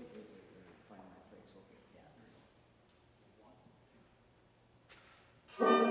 Wait, wait, wait, wait, find my okay, yeah.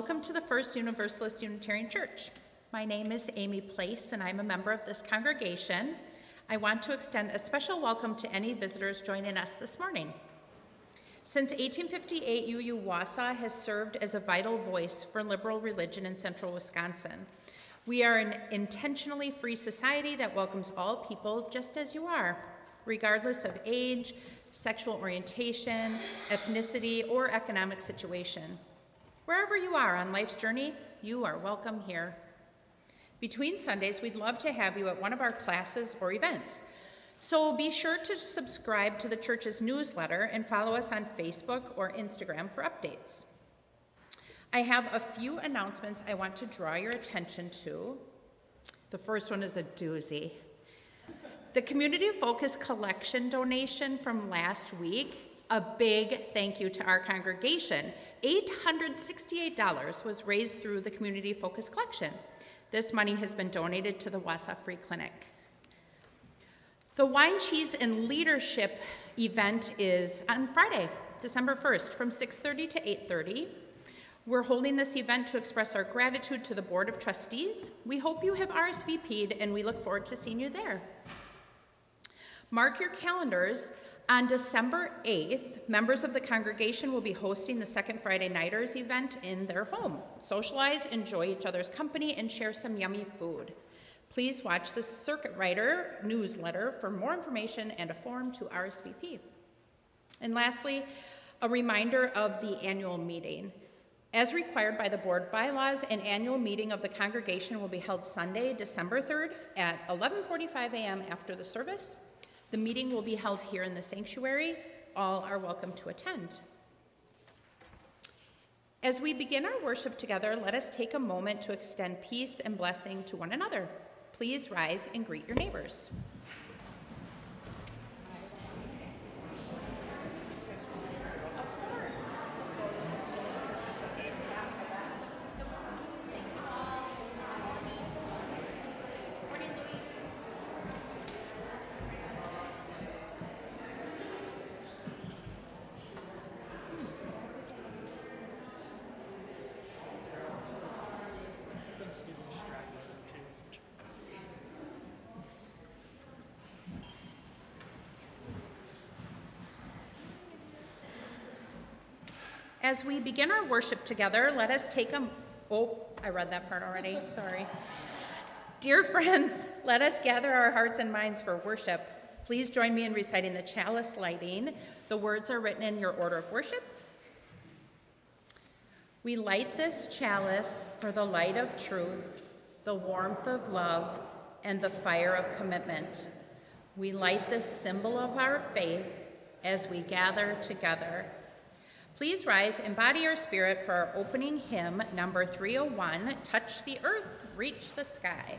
Welcome to the First Universalist Unitarian Church. My name is Amy Place, and I'm a member of this congregation. I want to extend a special welcome to any visitors joining us this morning. Since 1858, UU Wausau has served as a vital voice for liberal religion in central Wisconsin. We are an intentionally free society that welcomes all people just as you are, regardless of age, sexual orientation, ethnicity, or economic situation. Wherever you are on life's journey, you are welcome here. Between Sundays, we'd love to have you at one of our classes or events. So be sure to subscribe to the church's newsletter and follow us on Facebook or Instagram for updates. I have a few announcements I want to draw your attention to. The first one is a doozy. The Community Focus Collection donation from last week, a big thank you to our congregation. $868 was raised through the Community Focus Collection. This money has been donated to the Wausau Free Clinic. The Wine, Cheese, and Leadership event is on Friday, December 1st, from 6:30 to 8:30. We're holding this event to express our gratitude to the Board of Trustees. We hope you have RSVP'd, and we look forward to seeing you there. Mark your calendars. On December 8th, members of the congregation will be hosting the Second Friday Nighters event in their home. Socialize, enjoy each other's company, and share some yummy food. Please watch the Circuit Rider newsletter for more information and a form to RSVP. And lastly, a reminder of the annual meeting. As required by the board bylaws, an annual meeting of the congregation will be held Sunday, December 3rd at 11:45 a.m. after the service. The meeting will be held here in the sanctuary. All are welcome to attend. As we begin our worship together, let us take a moment to extend peace and blessing to one another. Please rise and greet your neighbors. As we begin our worship together, let us take a, oh, I read that part already, sorry. Dear friends, let us gather our hearts and minds for worship. Please join me in reciting the chalice lighting. The words are written in your order of worship. We light this chalice for the light of truth, the warmth of love, and the fire of commitment. We light this symbol of our faith as we gather together. Please rise and body your spirit for our opening hymn, number 301 Touch the Earth, Reach the Sky.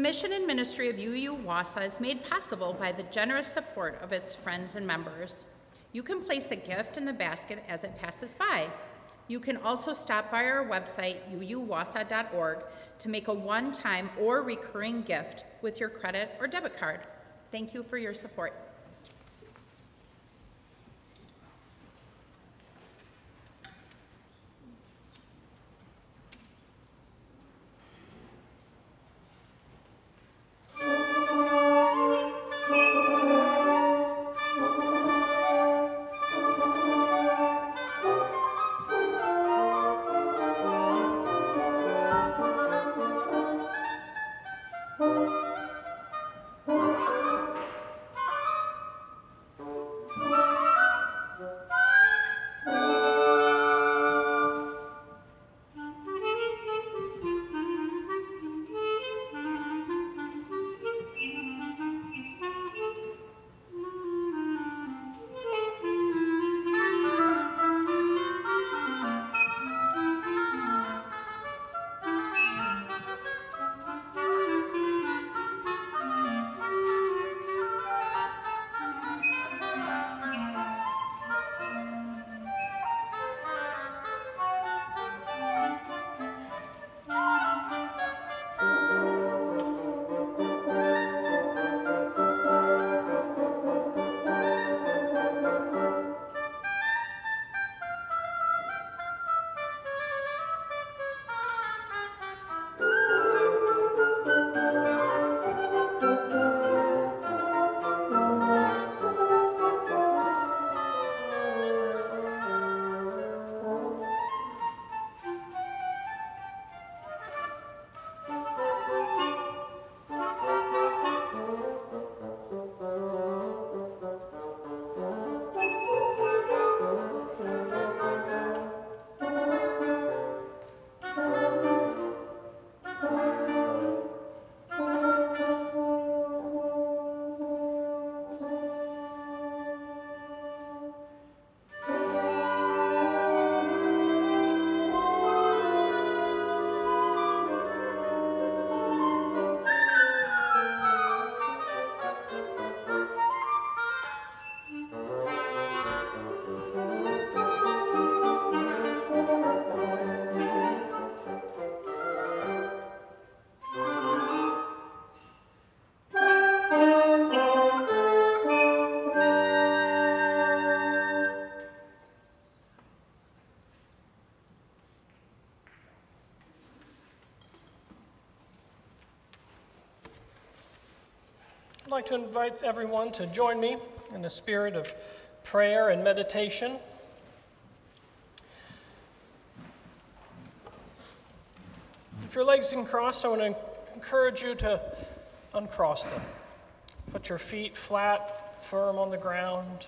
Mission and ministry of UU Wausau is made possible by the generous support of its friends and members. You can place a gift in the basket as it passes by. You can also stop by our website, uuwausau.org, to make a one time or recurring gift with your credit or debit card. Thank you for your support. Like to invite everyone to join me in a spirit of prayer and meditation. If your legs are crossed, I want to encourage you to uncross them. Put your feet flat, firm on the ground.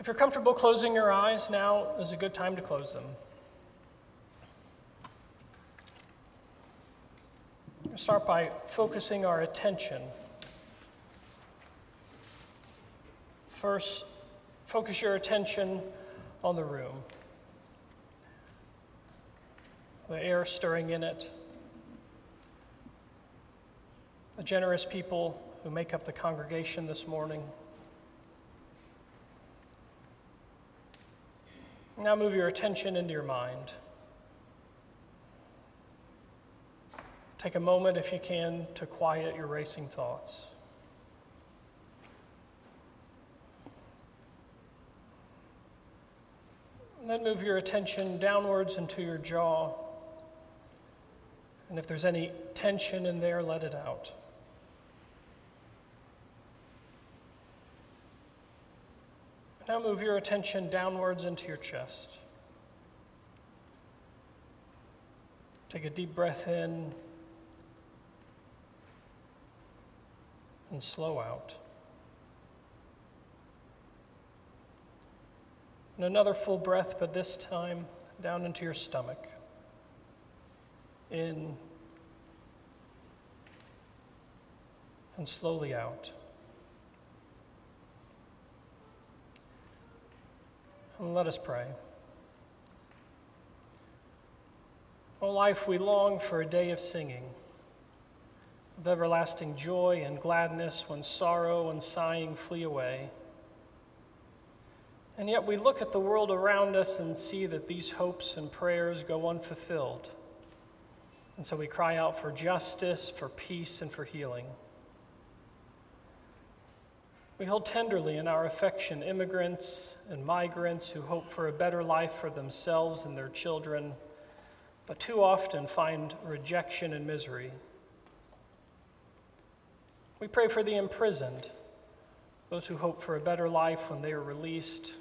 If you're comfortable closing your eyes, now is a good time to close them. Start by focusing our attention. First, focus your attention on the room, the air stirring in it, the generous people who make up the congregation this morning. Now move your attention into your mind. Take a moment, if you can, to quiet your racing thoughts. And then move your attention downwards into your jaw. And if there's any tension in there, let it out. Now move your attention downwards into your chest. Take a deep breath in and slow out. And another full breath, but this time down into your stomach. In and slowly out. And let us pray. O life, we long for a day of singing, of everlasting joy and gladness when sorrow and sighing flee away. And yet we look at the world around us and see that these hopes and prayers go unfulfilled. And so we cry out for justice, for peace, and for healing. We hold tenderly in our affection immigrants and migrants who hope for a better life for themselves and their children, but too often find rejection and misery. We pray for the imprisoned, those who hope for a better life when they are released,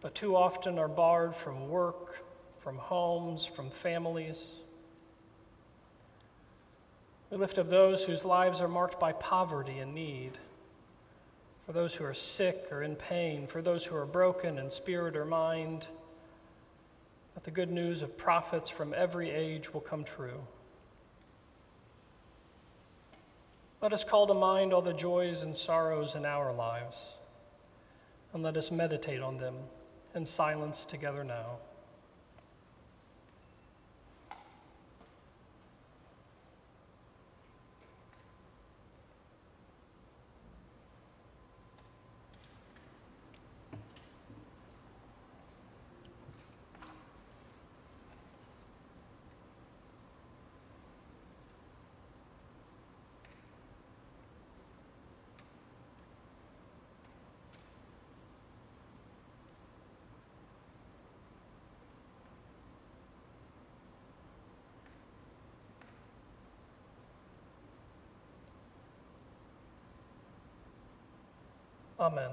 but too often are barred from work, from homes, from families. We lift up those whose lives are marked by poverty and need for those who are sick or in pain, for those who are broken in spirit or mind, that the good news of prophets from every age will come true. Let us call to mind all the joys and sorrows in our lives, and let us meditate on them in silence together now. Amen.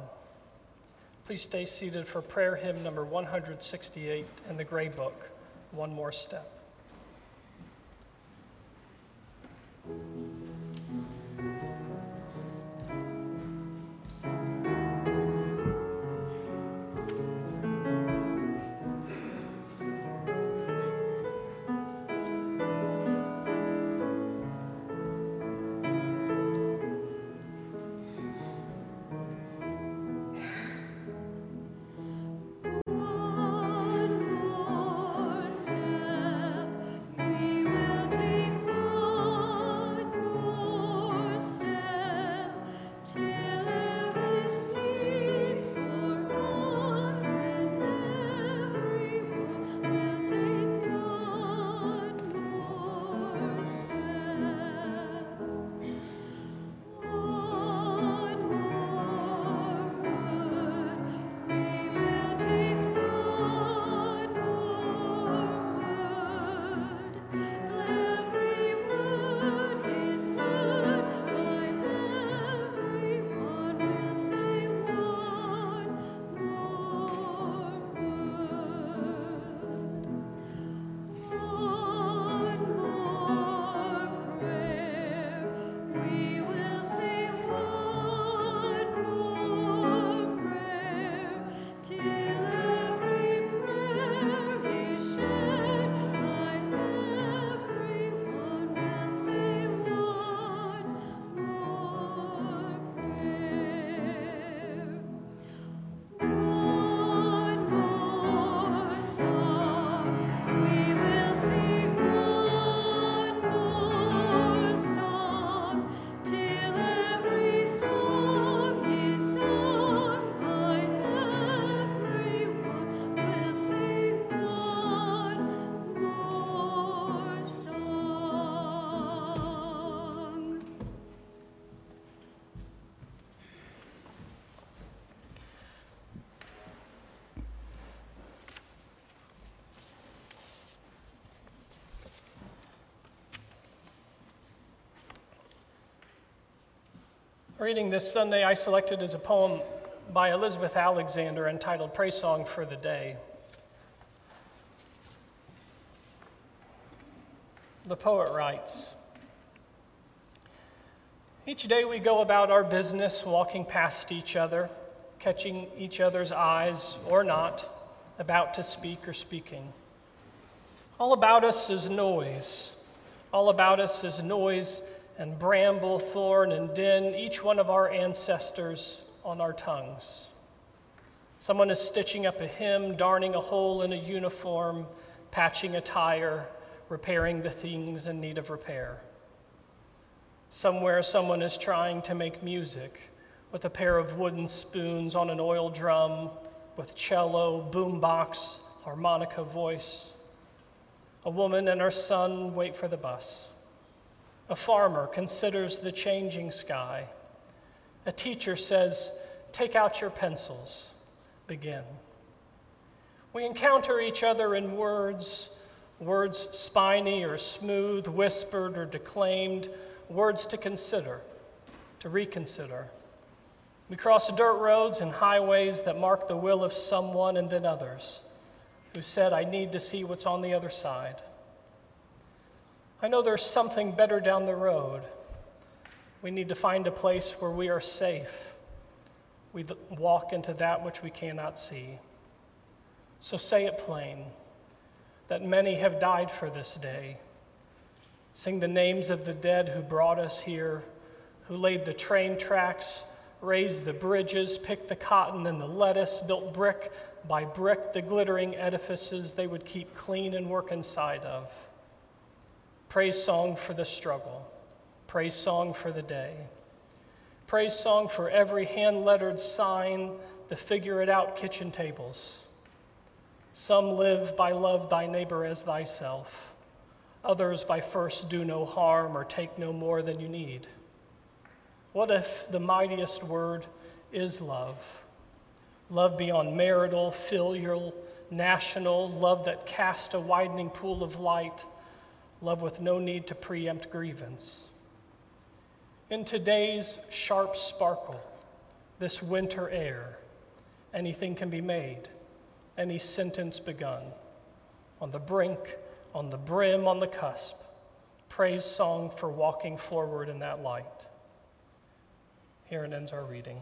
Please stay seated for prayer hymn number 168 in the Gray Book, One More Step. Reading this Sunday, I selected as a poem by Elizabeth Alexander entitled Praise Song for the Day. The poet writes Each day we go about our business, walking past each other, catching each other's eyes or not, about to speak or speaking. All about us is noise. All about us is noise and bramble, thorn, and din, each one of our ancestors on our tongues. Someone is stitching up a hymn, darning a hole in a uniform, patching a tire, repairing the things in need of repair. Somewhere, someone is trying to make music with a pair of wooden spoons on an oil drum, with cello, boombox, harmonica voice. A woman and her son wait for the bus. A farmer considers the changing sky. A teacher says, Take out your pencils, begin. We encounter each other in words, words spiny or smooth, whispered or declaimed, words to consider, to reconsider. We cross dirt roads and highways that mark the will of someone and then others who said, I need to see what's on the other side. I know there's something better down the road. We need to find a place where we are safe. We walk into that which we cannot see. So say it plain that many have died for this day. Sing the names of the dead who brought us here, who laid the train tracks, raised the bridges, picked the cotton and the lettuce, built brick by brick the glittering edifices they would keep clean and work inside of. Praise song for the struggle. Praise song for the day. Praise song for every hand lettered sign, the figure it out kitchen tables. Some live by love thy neighbor as thyself, others by first do no harm or take no more than you need. What if the mightiest word is love? Love beyond marital, filial, national, love that casts a widening pool of light love with no need to preempt grievance. In today's sharp sparkle, this winter air, anything can be made, any sentence begun. On the brink, on the brim, on the cusp, praise song for walking forward in that light. Here ends our reading.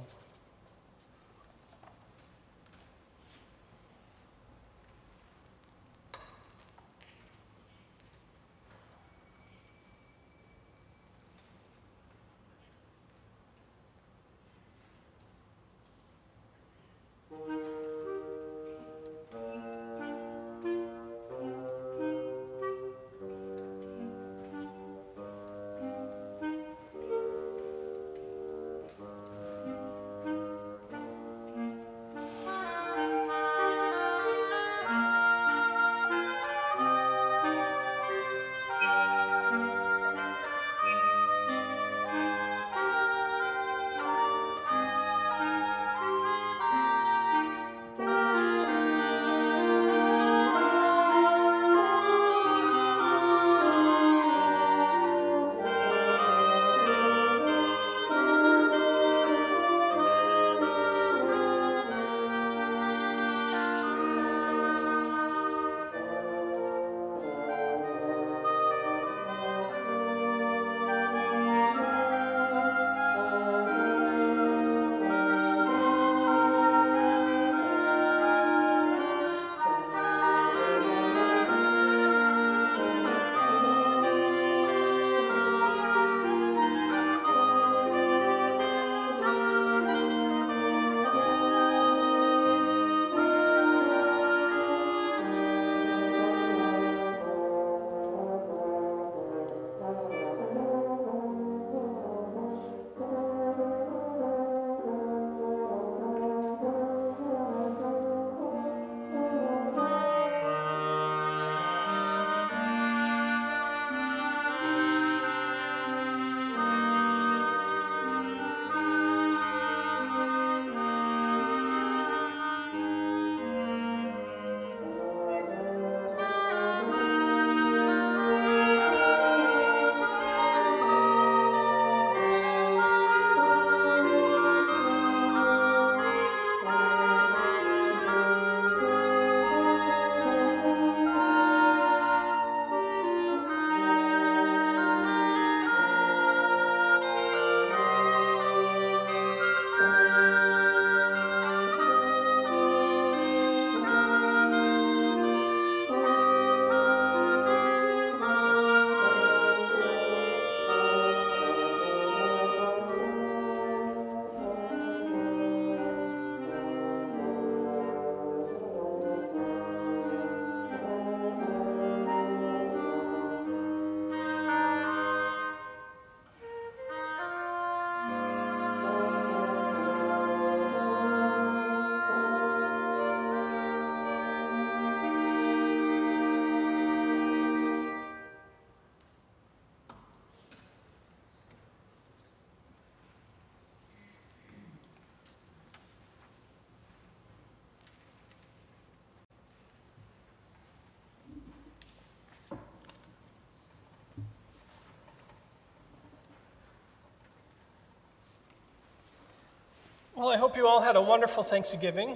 Well, I hope you all had a wonderful Thanksgiving.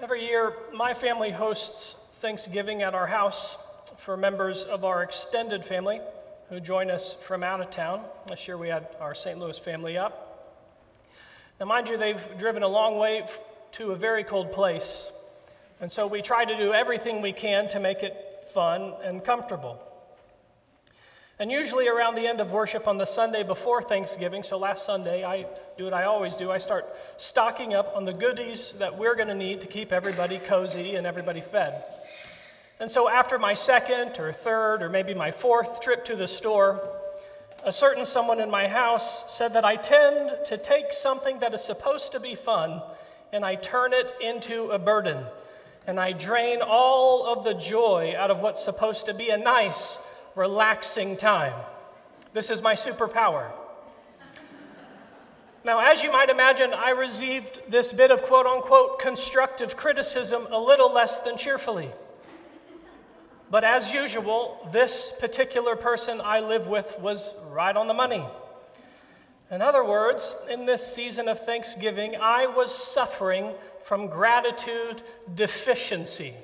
Every year, my family hosts Thanksgiving at our house for members of our extended family who join us from out of town. This year, we had our St. Louis family up. Now, mind you, they've driven a long way to a very cold place, and so we try to do everything we can to make it fun and comfortable. And usually around the end of worship on the Sunday before Thanksgiving, so last Sunday, I do what I always do. I start stocking up on the goodies that we're going to need to keep everybody cozy and everybody fed. And so after my second or third or maybe my fourth trip to the store, a certain someone in my house said that I tend to take something that is supposed to be fun and I turn it into a burden. And I drain all of the joy out of what's supposed to be a nice, relaxing time. This is my superpower. Now, as you might imagine, I received this bit of quote unquote constructive criticism a little less than cheerfully. But as usual, this particular person I live with was right on the money. In other words, in this season of Thanksgiving, I was suffering from gratitude deficiency.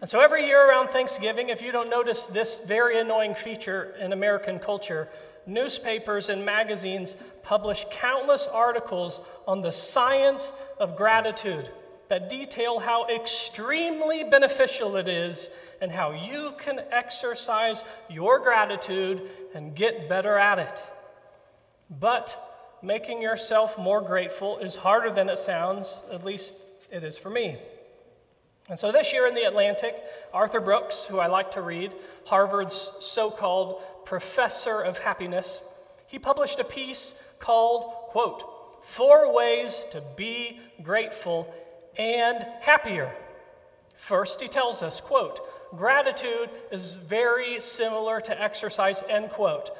And so every year around Thanksgiving, if you don't notice this very annoying feature in American culture, newspapers and magazines publish countless articles on the science of gratitude that detail how extremely beneficial it is and how you can exercise your gratitude and get better at it. But making yourself more grateful is harder than it sounds, at least it is for me. And so this year in the Atlantic, Arthur Brooks, who I like to read, Harvard's so called professor of happiness, he published a piece called, quote, Four Ways to Be Grateful and Happier. First, he tells us, quote, gratitude is very similar to exercise, end quote.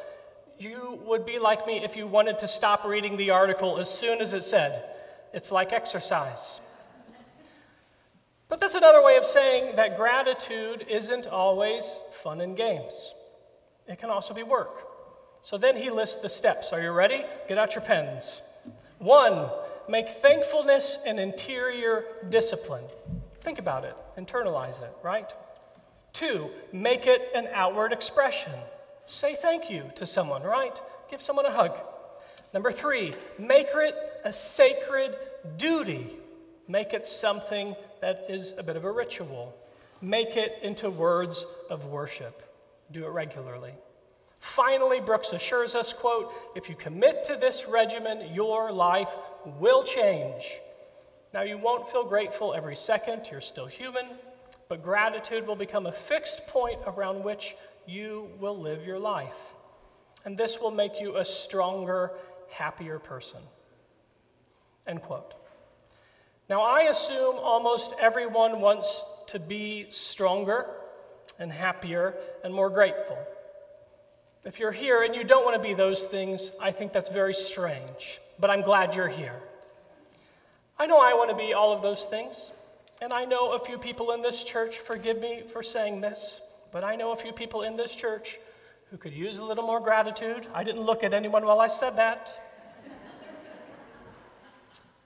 You would be like me if you wanted to stop reading the article as soon as it said, it's like exercise. But that's another way of saying that gratitude isn't always fun and games. It can also be work. So then he lists the steps. Are you ready? Get out your pens. One, make thankfulness an interior discipline. Think about it, internalize it, right? Two, make it an outward expression. Say thank you to someone, right? Give someone a hug. Number three, make it a sacred duty. Make it something that is a bit of a ritual. Make it into words of worship. Do it regularly. Finally, Brooks assures us, quote, if you commit to this regimen, your life will change. Now, you won't feel grateful every second, you're still human, but gratitude will become a fixed point around which you will live your life. And this will make you a stronger, happier person. End quote. Now, I assume almost everyone wants to be stronger and happier and more grateful. If you're here and you don't want to be those things, I think that's very strange, but I'm glad you're here. I know I want to be all of those things, and I know a few people in this church, forgive me for saying this, but I know a few people in this church who could use a little more gratitude. I didn't look at anyone while I said that.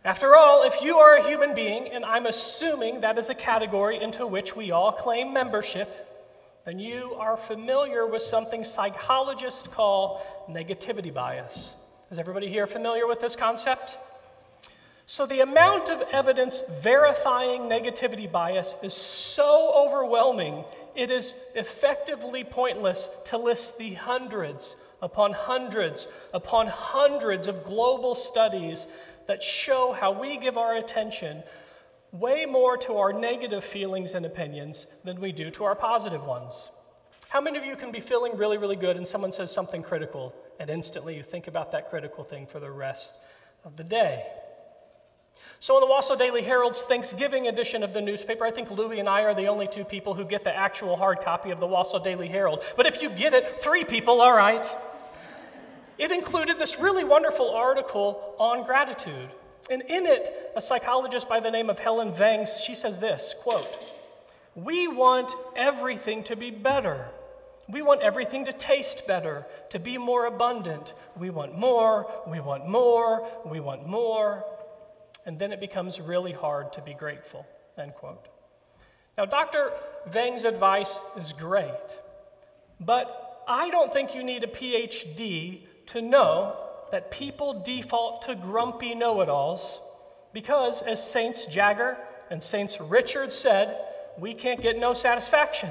After all, if you are a human being, and I'm assuming that is a category into which we all claim membership, then you are familiar with something psychologists call negativity bias. Is everybody here familiar with this concept? So, the amount of evidence verifying negativity bias is so overwhelming, it is effectively pointless to list the hundreds upon hundreds upon hundreds of global studies that show how we give our attention way more to our negative feelings and opinions than we do to our positive ones. How many of you can be feeling really, really good and someone says something critical, and instantly you think about that critical thing for the rest of the day? So, in the Wausau Daily Herald's Thanksgiving edition of the newspaper, I think Louie and I are the only two people who get the actual hard copy of the Wausau Daily Herald. But if you get it, three people, all right. It included this really wonderful article on gratitude. And in it, a psychologist by the name of Helen Vangs, she says this, quote, "We want everything to be better. We want everything to taste better, to be more abundant. We want more, we want more, we want more. And then it becomes really hard to be grateful. End quote. Now, Dr. Vang's advice is great, but I don't think you need a PhD to know that people default to grumpy know it alls because, as Saints Jagger and Saints Richard said, we can't get no satisfaction.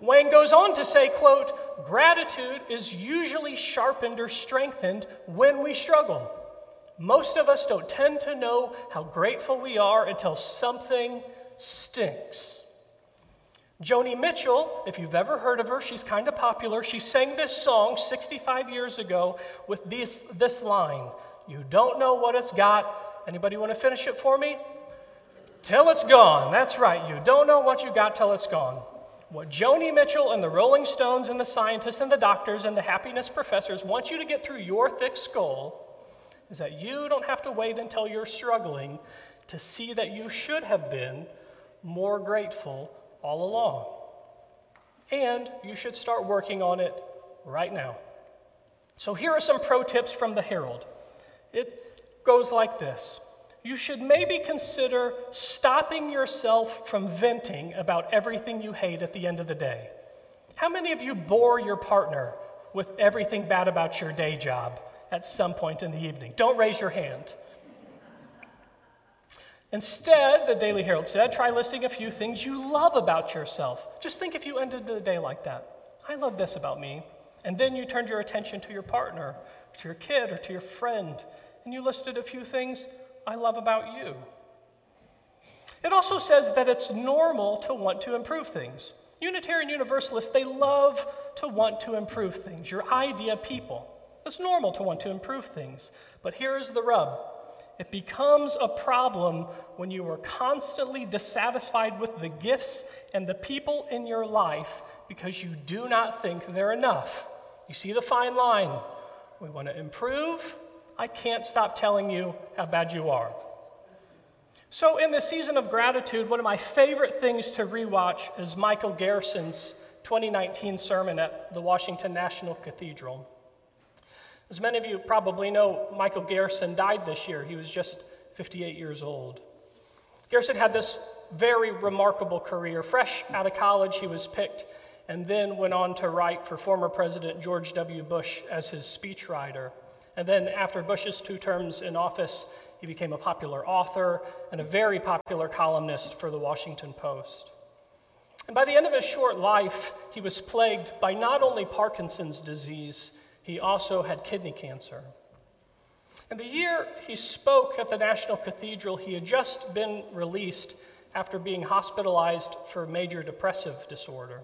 Wayne goes on to say, quote, gratitude is usually sharpened or strengthened when we struggle. Most of us don't tend to know how grateful we are until something stinks. Joni Mitchell, if you've ever heard of her, she's kind of popular. She sang this song 65 years ago with this, this line You don't know what it's got. Anybody want to finish it for me? Till it's gone. That's right. You don't know what you got till it's gone. What Joni Mitchell and the Rolling Stones and the scientists and the doctors and the happiness professors want you to get through your thick skull is that you don't have to wait until you're struggling to see that you should have been more grateful all along. And you should start working on it right now. So here are some pro tips from the Herald. It goes like this You should maybe consider stopping yourself from venting about everything you hate at the end of the day. How many of you bore your partner with everything bad about your day job at some point in the evening? Don't raise your hand. Instead, the Daily Herald said, try listing a few things you love about yourself. Just think if you ended the day like that. I love this about me. And then you turned your attention to your partner, to your kid, or to your friend, and you listed a few things I love about you. It also says that it's normal to want to improve things. Unitarian Universalists, they love to want to improve things. Your idea people. It's normal to want to improve things. But here's the rub it becomes a problem when you are constantly dissatisfied with the gifts and the people in your life because you do not think they're enough. You see the fine line. We want to improve. I can't stop telling you how bad you are. So, in this season of gratitude, one of my favorite things to rewatch is Michael Gerson's 2019 sermon at the Washington National Cathedral. As many of you probably know, Michael Gerson died this year. He was just 58 years old. Gerson had this very remarkable career. Fresh out of college, he was picked and then went on to write for former President George W. Bush as his speechwriter. And then, after Bush's two terms in office, he became a popular author and a very popular columnist for the Washington Post. And by the end of his short life, he was plagued by not only Parkinson's disease, he also had kidney cancer. And the year he spoke at the National Cathedral, he had just been released after being hospitalized for major depressive disorder.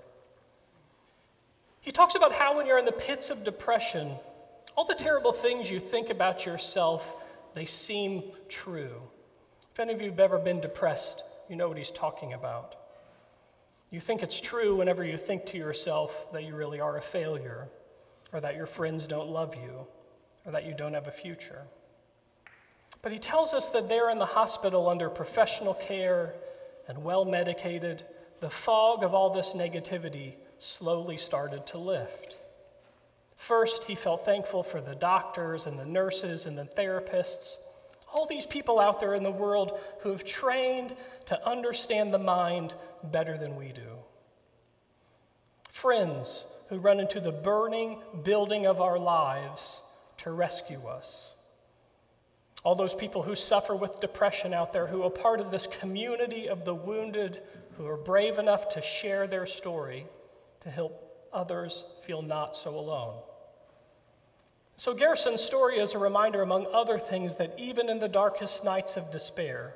He talks about how, when you're in the pits of depression, all the terrible things you think about yourself, they seem true. If any of you have ever been depressed, you know what he's talking about. You think it's true whenever you think to yourself that you really are a failure or that your friends don't love you, or that you don't have a future. But he tells us that there in the hospital, under professional care and well medicated, the fog of all this negativity slowly started to lift. First, he felt thankful for the doctors and the nurses and the therapists, all these people out there in the world who have trained to understand the mind better than we do. Friends who run into the burning building of our lives to rescue us. All those people who suffer with depression out there, who are part of this community of the wounded, who are brave enough to share their story to help others feel not so alone. So, Gerson's story is a reminder, among other things, that even in the darkest nights of despair,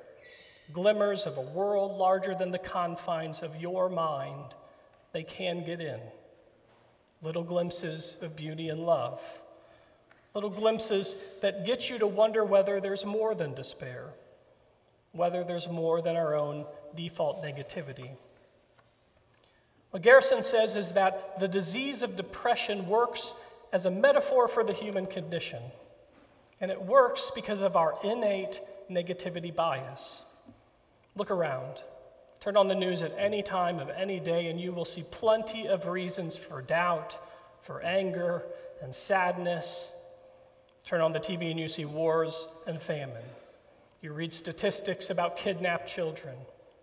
glimmers of a world larger than the confines of your mind, they can get in little glimpses of beauty and love, little glimpses that get you to wonder whether there's more than despair, whether there's more than our own default negativity. What Gerson says is that the disease of depression works as a metaphor for the human condition, and it works because of our innate negativity bias. Look around. Turn on the news at any time of any day, and you will see plenty of reasons for doubt, for anger, and sadness. Turn on the TV and you see wars and famine. You read statistics about kidnapped children,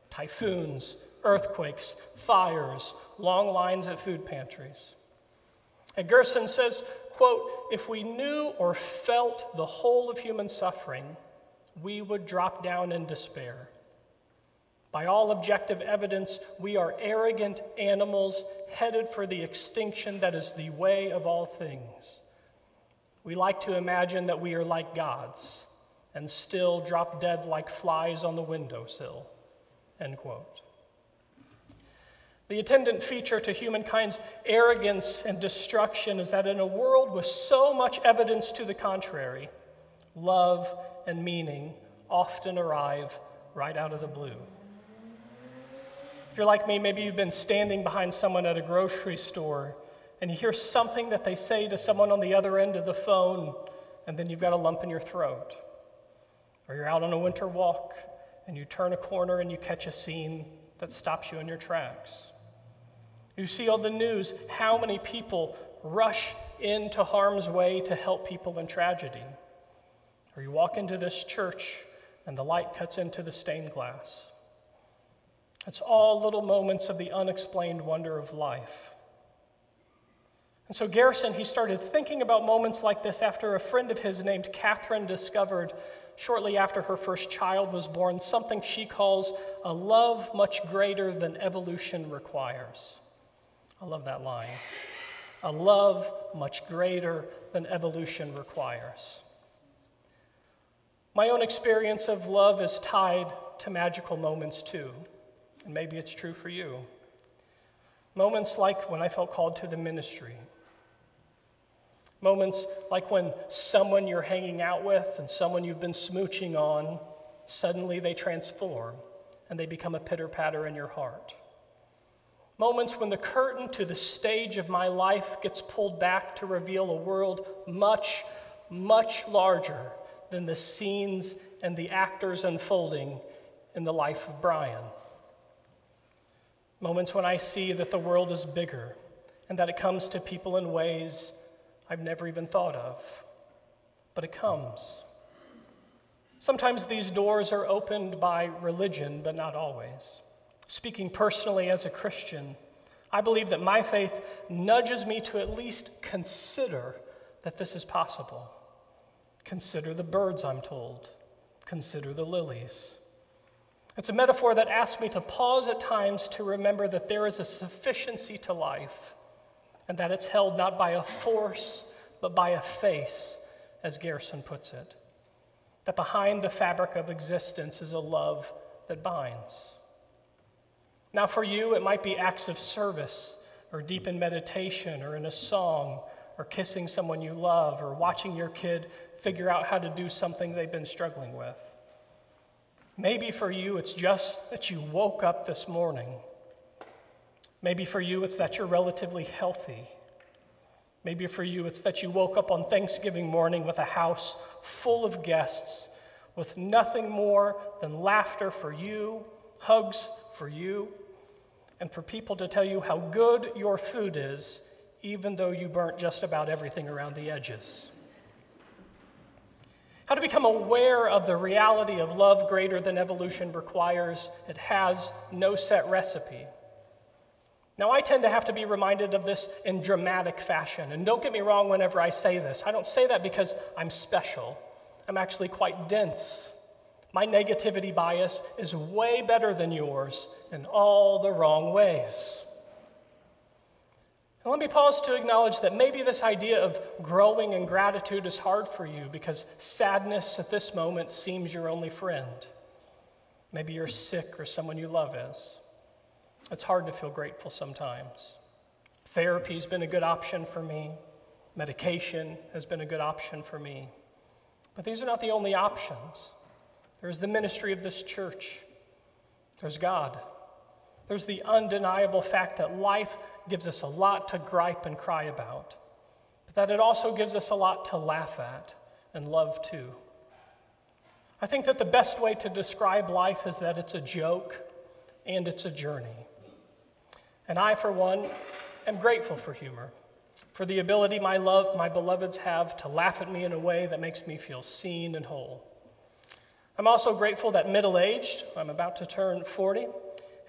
typhoons, earthquakes, fires, long lines at food pantries. And Gerson says, quote, if we knew or felt the whole of human suffering, we would drop down in despair. By all objective evidence, we are arrogant animals headed for the extinction that is the way of all things. We like to imagine that we are like gods and still drop dead like flies on the windowsill. End quote. The attendant feature to humankind's arrogance and destruction is that in a world with so much evidence to the contrary, love and meaning often arrive right out of the blue. If you're like me, maybe you've been standing behind someone at a grocery store and you hear something that they say to someone on the other end of the phone, and then you've got a lump in your throat. Or you're out on a winter walk and you turn a corner and you catch a scene that stops you in your tracks. You see on the news how many people rush into harm's way to help people in tragedy. Or you walk into this church and the light cuts into the stained glass. It's all little moments of the unexplained wonder of life. And so Gerson, he started thinking about moments like this after a friend of his named Catherine discovered, shortly after her first child was born, something she calls a love much greater than evolution requires. I love that line. A love much greater than evolution requires. My own experience of love is tied to magical moments too. And maybe it's true for you. Moments like when I felt called to the ministry. Moments like when someone you're hanging out with and someone you've been smooching on, suddenly they transform and they become a pitter patter in your heart. Moments when the curtain to the stage of my life gets pulled back to reveal a world much, much larger than the scenes and the actors unfolding in the life of Brian. Moments when I see that the world is bigger and that it comes to people in ways I've never even thought of. But it comes. Sometimes these doors are opened by religion, but not always. Speaking personally as a Christian, I believe that my faith nudges me to at least consider that this is possible. Consider the birds, I'm told. Consider the lilies. It's a metaphor that asks me to pause at times to remember that there is a sufficiency to life and that it's held not by a force, but by a face, as Gerson puts it. That behind the fabric of existence is a love that binds. Now, for you, it might be acts of service, or deep in meditation, or in a song, or kissing someone you love, or watching your kid figure out how to do something they've been struggling with. Maybe for you, it's just that you woke up this morning. Maybe for you, it's that you're relatively healthy. Maybe for you, it's that you woke up on Thanksgiving morning with a house full of guests, with nothing more than laughter for you, hugs for you, and for people to tell you how good your food is, even though you burnt just about everything around the edges how to become aware of the reality of love greater than evolution requires. It has no set recipe. Now, I tend to have to be reminded of this in dramatic fashion. And don't get me wrong whenever I say this. I don't say that because I'm special, I'm actually quite dense. My negativity bias is way better than yours in all the wrong ways. Let me pause to acknowledge that maybe this idea of growing in gratitude is hard for you because sadness at this moment seems your only friend. Maybe you're sick or someone you love is. It's hard to feel grateful sometimes. Therapy's been a good option for me. Medication has been a good option for me. But these are not the only options. There's the ministry of this church. There's God. There's the undeniable fact that life gives us a lot to gripe and cry about, but that it also gives us a lot to laugh at and love too. I think that the best way to describe life is that it's a joke and it's a journey. And I, for one, am grateful for humor, for the ability my, love, my beloveds have to laugh at me in a way that makes me feel seen and whole. I'm also grateful that middle aged, I'm about to turn 40,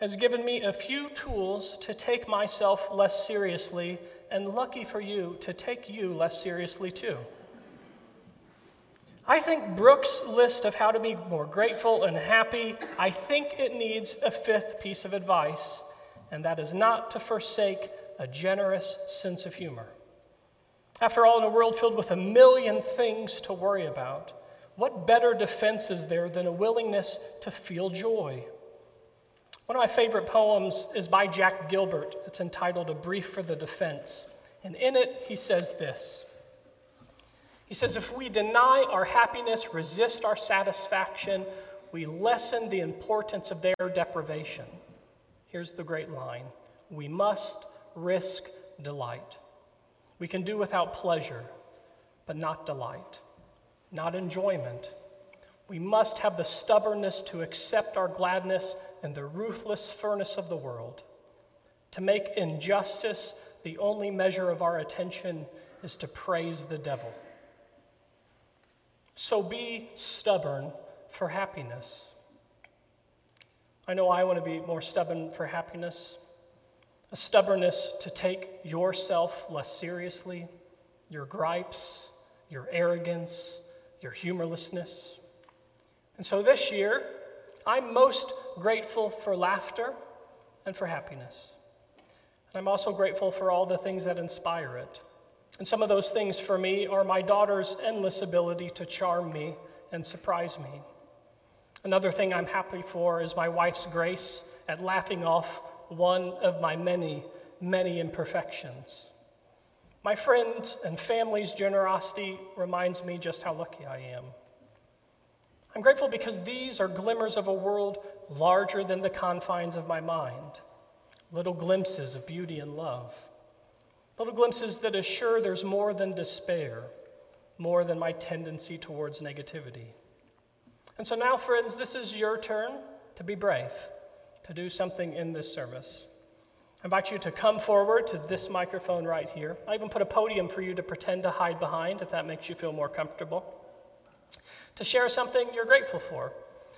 has given me a few tools to take myself less seriously, and lucky for you, to take you less seriously too. I think Brooks' list of how to be more grateful and happy, I think it needs a fifth piece of advice, and that is not to forsake a generous sense of humor. After all, in a world filled with a million things to worry about, what better defense is there than a willingness to feel joy? One of my favorite poems is by Jack Gilbert. It's entitled A Brief for the Defense. And in it, he says this He says, If we deny our happiness, resist our satisfaction, we lessen the importance of their deprivation. Here's the great line We must risk delight. We can do without pleasure, but not delight, not enjoyment. We must have the stubbornness to accept our gladness in the ruthless furnace of the world. To make injustice the only measure of our attention is to praise the devil. So be stubborn for happiness. I know I want to be more stubborn for happiness. A stubbornness to take yourself less seriously, your gripes, your arrogance, your humorlessness. And so this year, I'm most grateful for laughter and for happiness. And I'm also grateful for all the things that inspire it. And some of those things for me are my daughter's endless ability to charm me and surprise me. Another thing I'm happy for is my wife's grace at laughing off one of my many, many imperfections. My friends and family's generosity reminds me just how lucky I am. I'm grateful because these are glimmers of a world larger than the confines of my mind, little glimpses of beauty and love, little glimpses that assure there's more than despair, more than my tendency towards negativity. And so now, friends, this is your turn to be brave, to do something in this service. I invite you to come forward to this microphone right here. I even put a podium for you to pretend to hide behind if that makes you feel more comfortable to share something you're grateful for.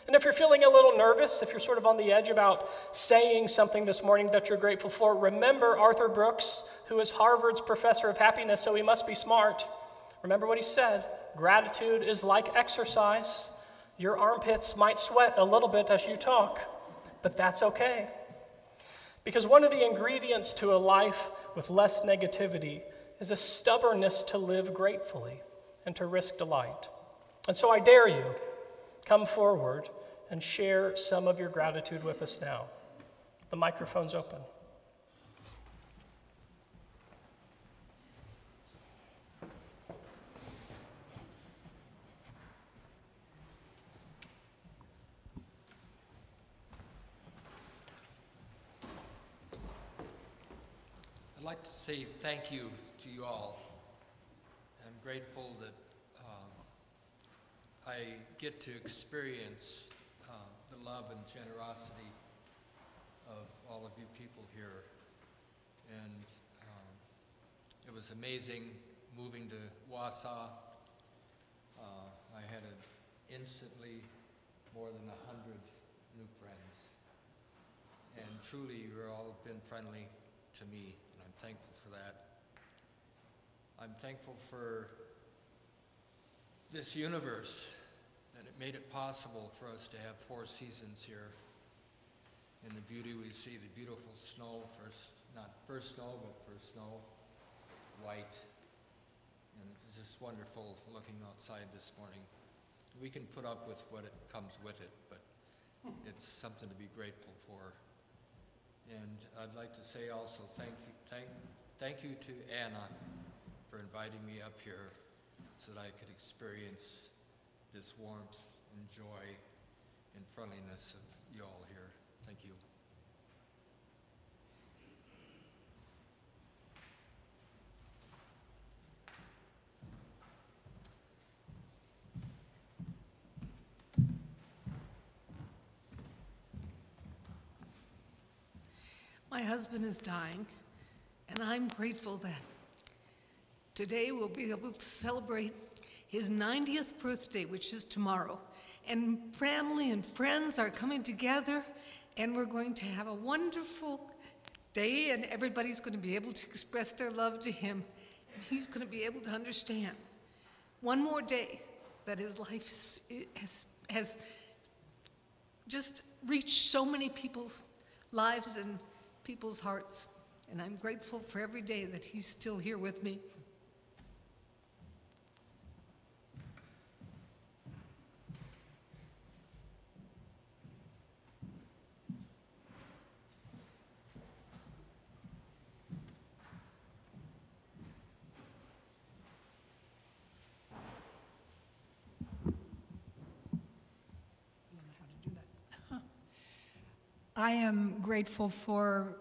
And if you're feeling a little nervous, if you're sort of on the edge about saying something this morning that you're grateful for, remember Arthur Brooks, who is Harvard's professor of happiness, so he must be smart. Remember what he said gratitude is like exercise. Your armpits might sweat a little bit as you talk, but that's okay. Because one of the ingredients to a life with less negativity is a stubbornness to live gratefully and to risk delight. And so I dare you, come forward and share some of your gratitude with us now. The microphone's open. I'd like to say thank you to you all. I'm grateful that I get to experience uh, the love and generosity of all of you people here. And um, it was amazing moving to Wausau. Uh, I had a, instantly more than a hundred new friends. And truly, you've all been friendly to me, and I'm thankful for that. I'm thankful for this universe, made it possible for us to have four seasons here. In the beauty we see, the beautiful snow, first, not first snow, but first snow, white. And just wonderful looking outside this morning. We can put up with what it comes with it, but it's something to be grateful for. And I'd like to say also thank you, thank, thank you to Anna for inviting me up here so that I could experience this warmth and joy and friendliness of you all here. Thank you. My husband is dying, and I'm grateful that today we'll be able to celebrate his 90th birthday, which is tomorrow. And family and friends are coming together, and we're going to have a wonderful day, and everybody's going to be able to express their love to him, and he's going to be able to understand. One more day that his life has, has just reached so many people's lives and people's hearts. And I'm grateful for every day that he's still here with me. I am grateful for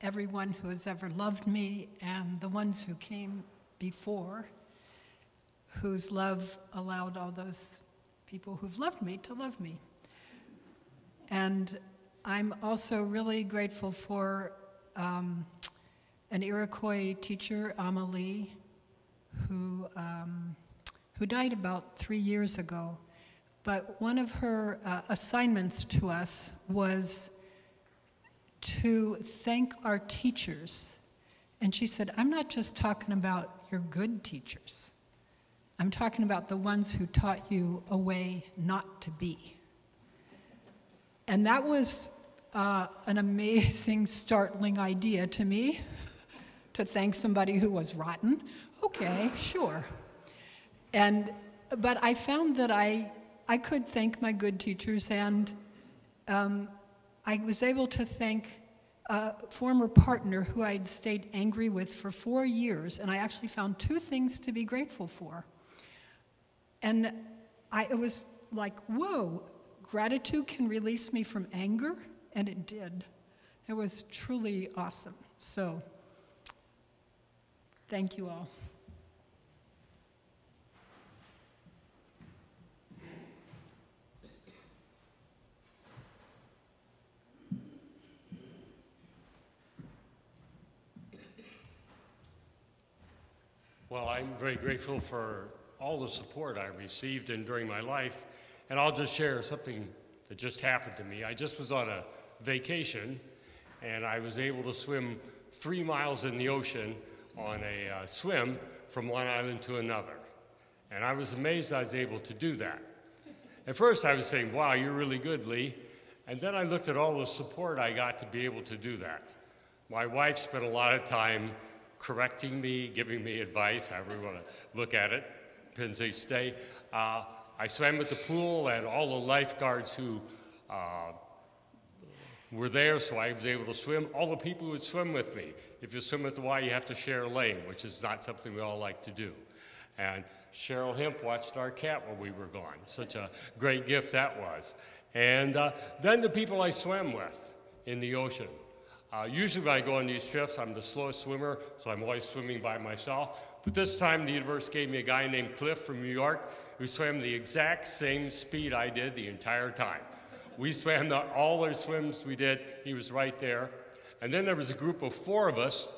everyone who has ever loved me and the ones who came before, whose love allowed all those people who've loved me to love me. And I'm also really grateful for um, an Iroquois teacher, Amelie, who, um, who died about three years ago. But one of her uh, assignments to us was to thank our teachers. And she said, I'm not just talking about your good teachers, I'm talking about the ones who taught you a way not to be. And that was uh, an amazing, startling idea to me to thank somebody who was rotten. Okay, sure. And but I found that I I could thank my good teachers, and um, I was able to thank a former partner who I'd stayed angry with for four years, and I actually found two things to be grateful for. And I, it was like, whoa, gratitude can release me from anger, and it did. It was truly awesome. So, thank you all. Well, I'm very grateful for all the support I've received and during my life, and I'll just share something that just happened to me. I just was on a vacation, and I was able to swim three miles in the ocean on a uh, swim from one island to another. And I was amazed I was able to do that. At first, I was saying, wow, you're really good, Lee. And then I looked at all the support I got to be able to do that. My wife spent a lot of time correcting me, giving me advice, however you want to look at it, depends each day. Uh, I swam at the pool, and all the lifeguards who uh, were there, so I was able to swim. All the people who would swim with me. If you swim at the Y, you have to share a lane, which is not something we all like to do. And Cheryl Hemp watched our cat while we were gone. Such a great gift that was. And uh, then the people I swam with in the ocean. Uh, usually when I go on these trips, I'm the slowest swimmer, so I'm always swimming by myself. But this time the universe gave me a guy named Cliff from New York who swam the exact same speed I did the entire time. We swam the, all the swims we did, he was right there. And then there was a group of four of us,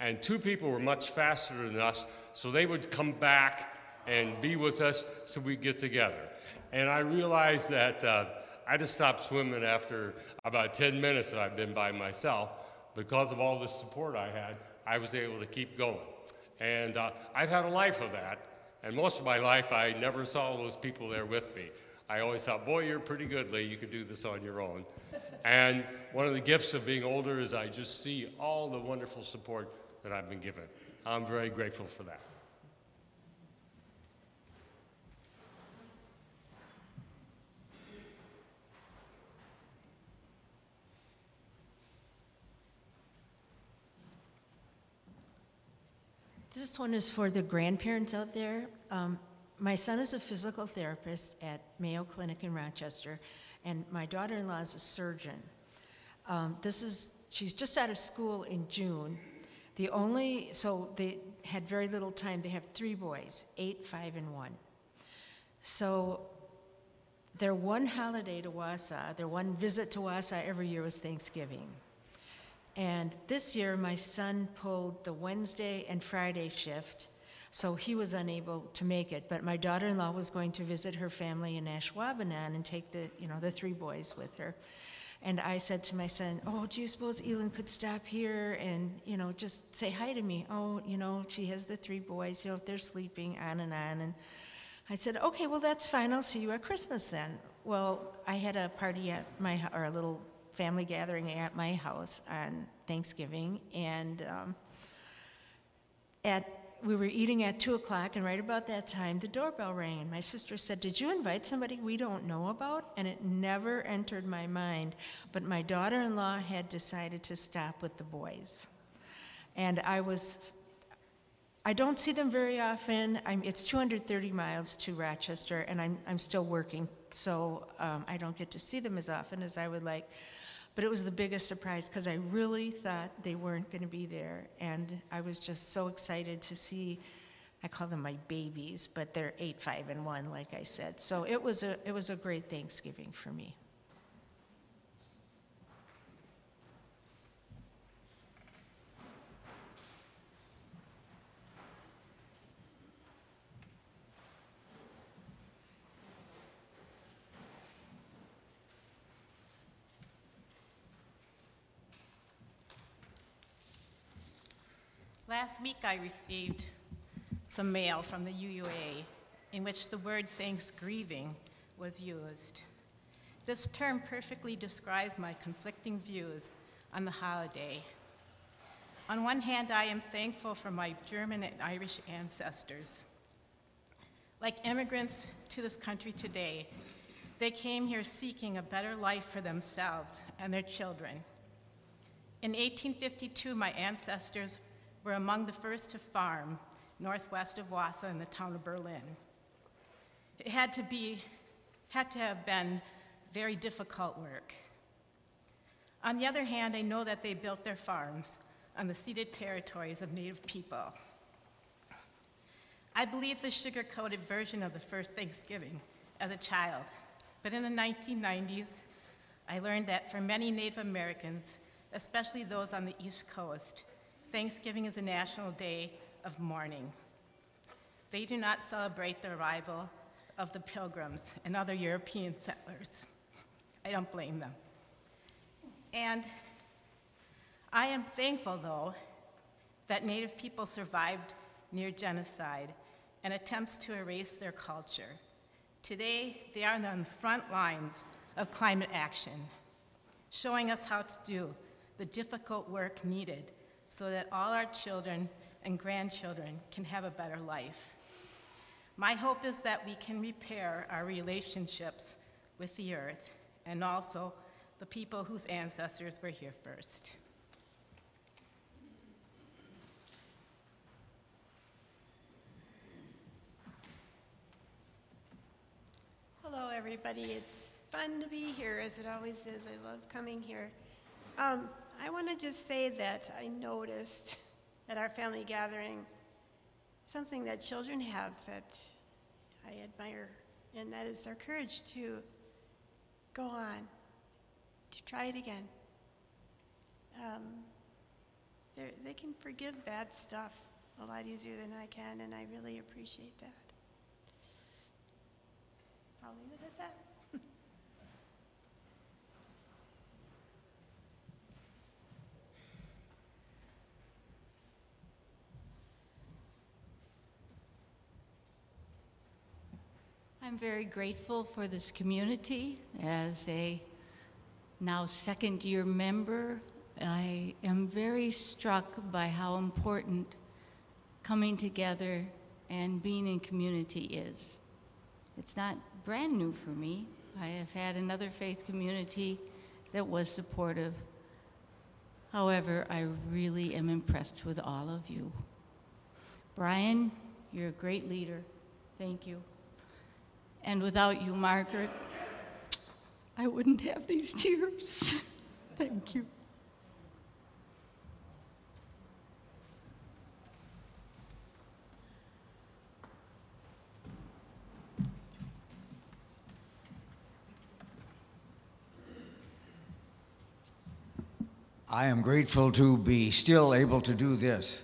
and two people were much faster than us, so they would come back and be with us so we'd get together. And I realized that uh, I just stopped swimming after about 10 minutes that I've been by myself. Because of all the support I had, I was able to keep going. And uh, I've had a life of that. And most of my life, I never saw those people there with me. I always thought, boy, you're pretty good, Lee. You can do this on your own. and one of the gifts of being older is I just see all the wonderful support that I've been given. I'm very grateful for that. This one is for the grandparents out there. Um, my son is a physical therapist at Mayo Clinic in Rochester, and my daughter in law is a surgeon. Um, this is, she's just out of school in June. The only, so they had very little time. They have three boys eight, five, and one. So their one holiday to Wausau, their one visit to Wausau every year was Thanksgiving. And this year, my son pulled the Wednesday and Friday shift, so he was unable to make it. But my daughter-in-law was going to visit her family in Ashwaubenon and take the, you know, the three boys with her. And I said to my son, "Oh, do you suppose Elin could stop here and, you know, just say hi to me? Oh, you know, she has the three boys. You know, if they're sleeping, on and on." And I said, "Okay, well that's fine. I'll see you at Christmas then." Well, I had a party at my or a little family gathering at my house on Thanksgiving, and um, at we were eating at two o'clock, and right about that time, the doorbell rang, and my sister said, "Did you invite somebody we don't know about?" And it never entered my mind, but my daughter-in-law had decided to stop with the boys, and I was. I don't see them very often. I'm, it's 230 miles to Rochester, and I'm, I'm still working, so um, I don't get to see them as often as I would like. But it was the biggest surprise because I really thought they weren't going to be there. And I was just so excited to see, I call them my babies, but they're eight, five, and one, like I said. So it was a, it was a great Thanksgiving for me. Last week, I received some mail from the UUA in which the word thanksgiving was used. This term perfectly describes my conflicting views on the holiday. On one hand, I am thankful for my German and Irish ancestors. Like immigrants to this country today, they came here seeking a better life for themselves and their children. In 1852, my ancestors were among the first to farm northwest of Wausau in the town of Berlin. It had to be, had to have been very difficult work. On the other hand, I know that they built their farms on the ceded territories of Native people. I believed the sugar-coated version of the first Thanksgiving as a child, but in the 1990s, I learned that for many Native Americans, especially those on the East Coast, Thanksgiving is a national day of mourning. They do not celebrate the arrival of the pilgrims and other European settlers. I don't blame them. And I am thankful, though, that Native people survived near genocide and attempts to erase their culture. Today, they are on the front lines of climate action, showing us how to do the difficult work needed so that all our children and grandchildren can have a better life. My hope is that we can repair our relationships with the earth and also the people whose ancestors were here first. Hello, everybody. It's fun to be here, as it always is. I love coming here. Um, I want to just say that I noticed at our family gathering something that children have that I admire, and that is their courage to go on, to try it again. Um, they can forgive bad stuff a lot easier than I can, and I really appreciate that. I'll leave it at that. I'm very grateful for this community. As a now second year member, I am very struck by how important coming together and being in community is. It's not brand new for me. I have had another faith community that was supportive. However, I really am impressed with all of you. Brian, you're a great leader. Thank you. And without you, Margaret, I wouldn't have these tears. Thank you. I am grateful to be still able to do this.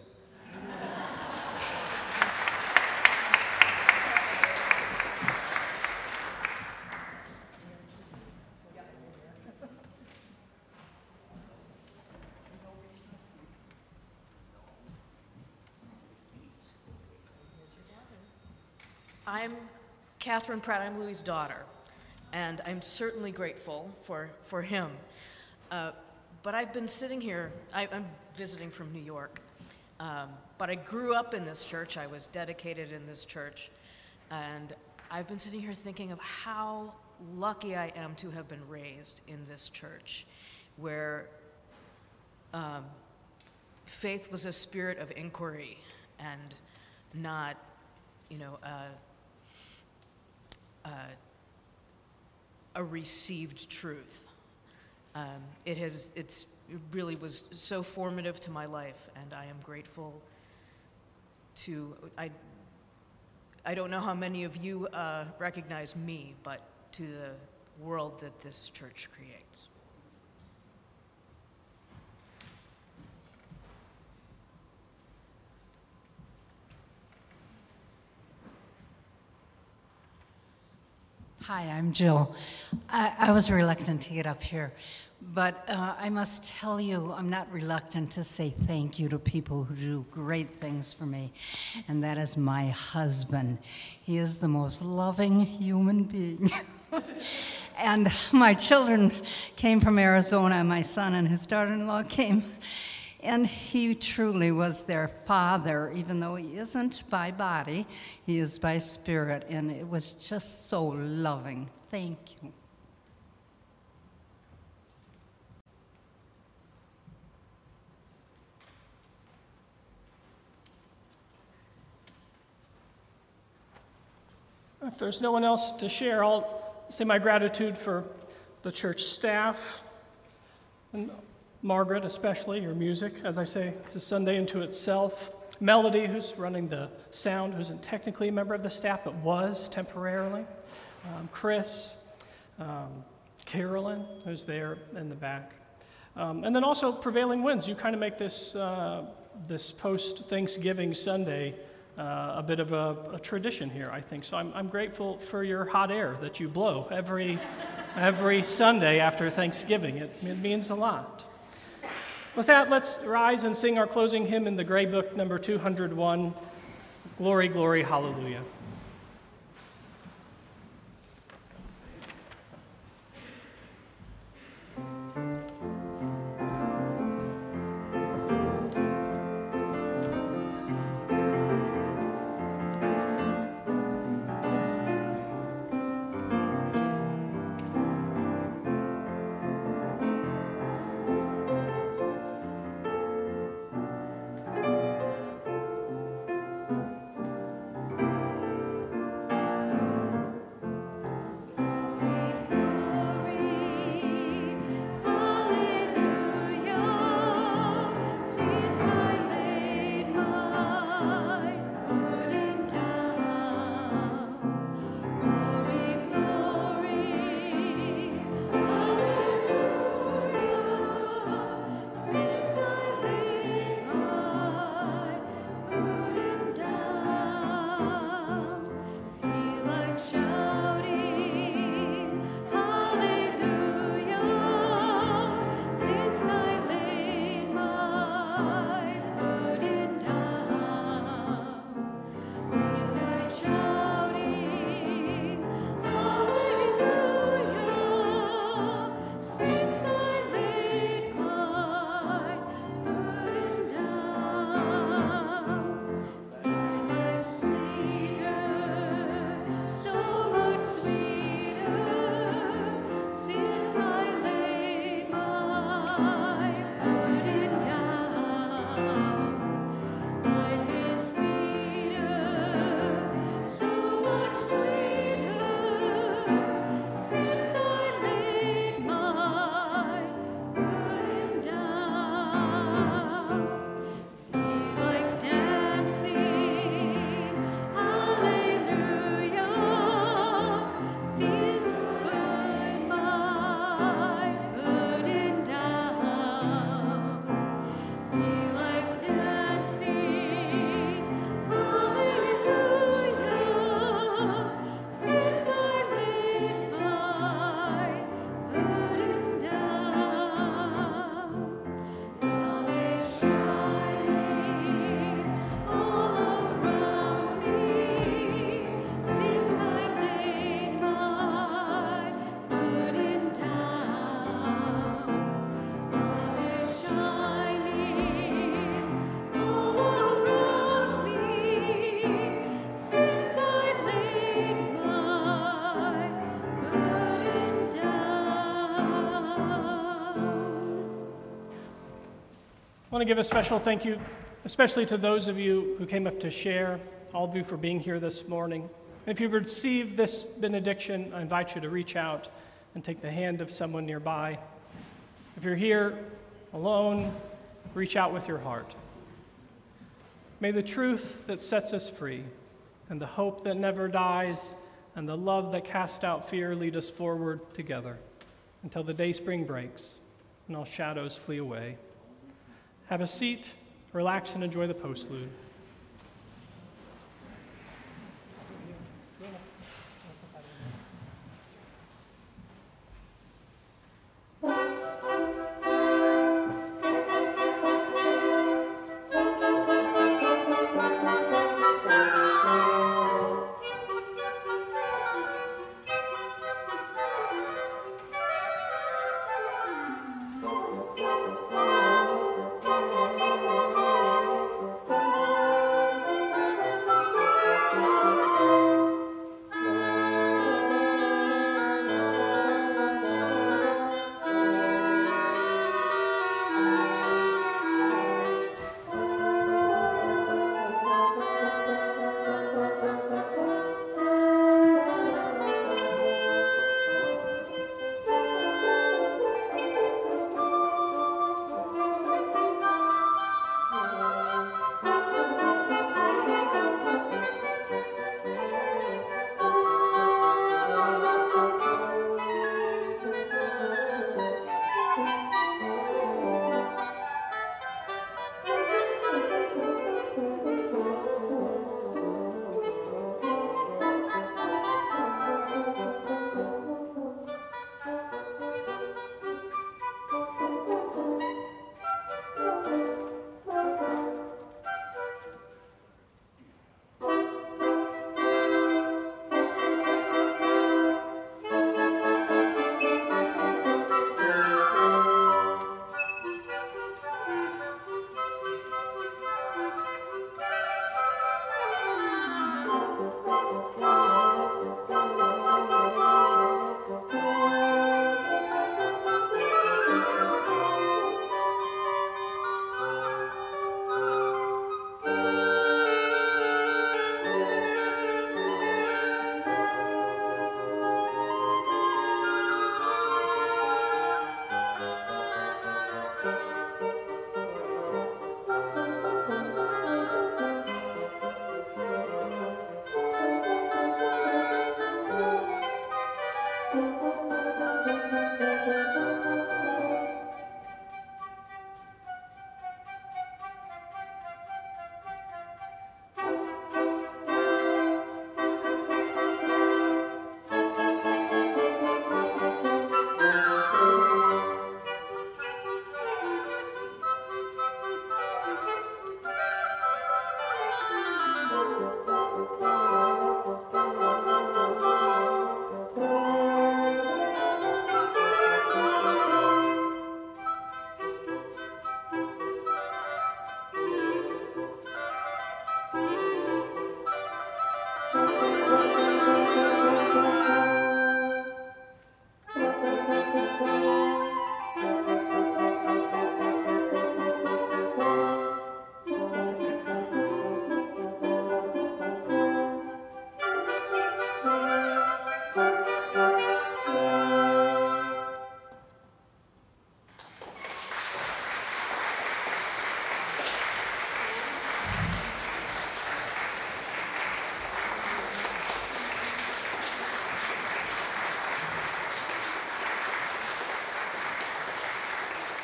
I'm Catherine Pratt. I'm Louis' daughter, and I'm certainly grateful for, for him. Uh, but I've been sitting here, I, I'm visiting from New York, um, but I grew up in this church. I was dedicated in this church, and I've been sitting here thinking of how lucky I am to have been raised in this church, where um, faith was a spirit of inquiry and not, you know, uh, uh, a received truth. Um, it has, it's, it really was so formative to my life, and I am grateful to, I, I don't know how many of you uh, recognize me, but to the world that this church creates. Hi, I'm Jill. I, I was reluctant to get up here, but uh, I must tell you, I'm not reluctant to say thank you to people who do great things for me, and that is my husband. He is the most loving human being. and my children came from Arizona, my son and his daughter in law came. And he truly was their father, even though he isn't by body, he is by spirit. And it was just so loving. Thank you. If there's no one else to share, I'll say my gratitude for the church staff, and Margaret, especially, your music. As I say, it's a Sunday into itself. Melody, who's running the sound, who isn't technically a member of the staff, but was temporarily. Um, Chris, um, Carolyn, who's there in the back. Um, and then also Prevailing Winds. You kind of make this, uh, this post Thanksgiving Sunday uh, a bit of a, a, tradition here, I think. So I'm, I'm grateful for your hot air that you blow every, every Sunday after Thanksgiving. It, it means a lot. With that, let's rise and sing our closing hymn in the Gray Book, number 201 Glory, Glory, Hallelujah. Want to give a special thank you, especially to those of you who came up to share, all of you for being here this morning. If you received this benediction, I invite you to reach out and take the hand of someone nearby. If you're here alone, reach out with your heart. May the truth that sets us free, and the hope that never dies, and the love that casts out fear lead us forward together until the day spring breaks and all shadows flee away. Have a seat, relax, and enjoy the postlude.